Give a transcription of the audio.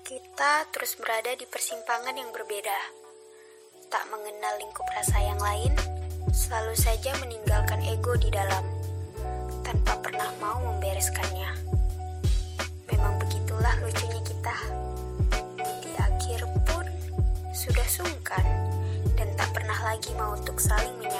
Kita terus berada di persimpangan yang berbeda. Tak mengenal lingkup rasa yang lain, selalu saja meninggalkan ego di dalam, tanpa pernah mau membereskannya. Memang begitulah lucunya kita. Di akhir pun sudah sungkan dan tak pernah lagi mau untuk saling menyapa.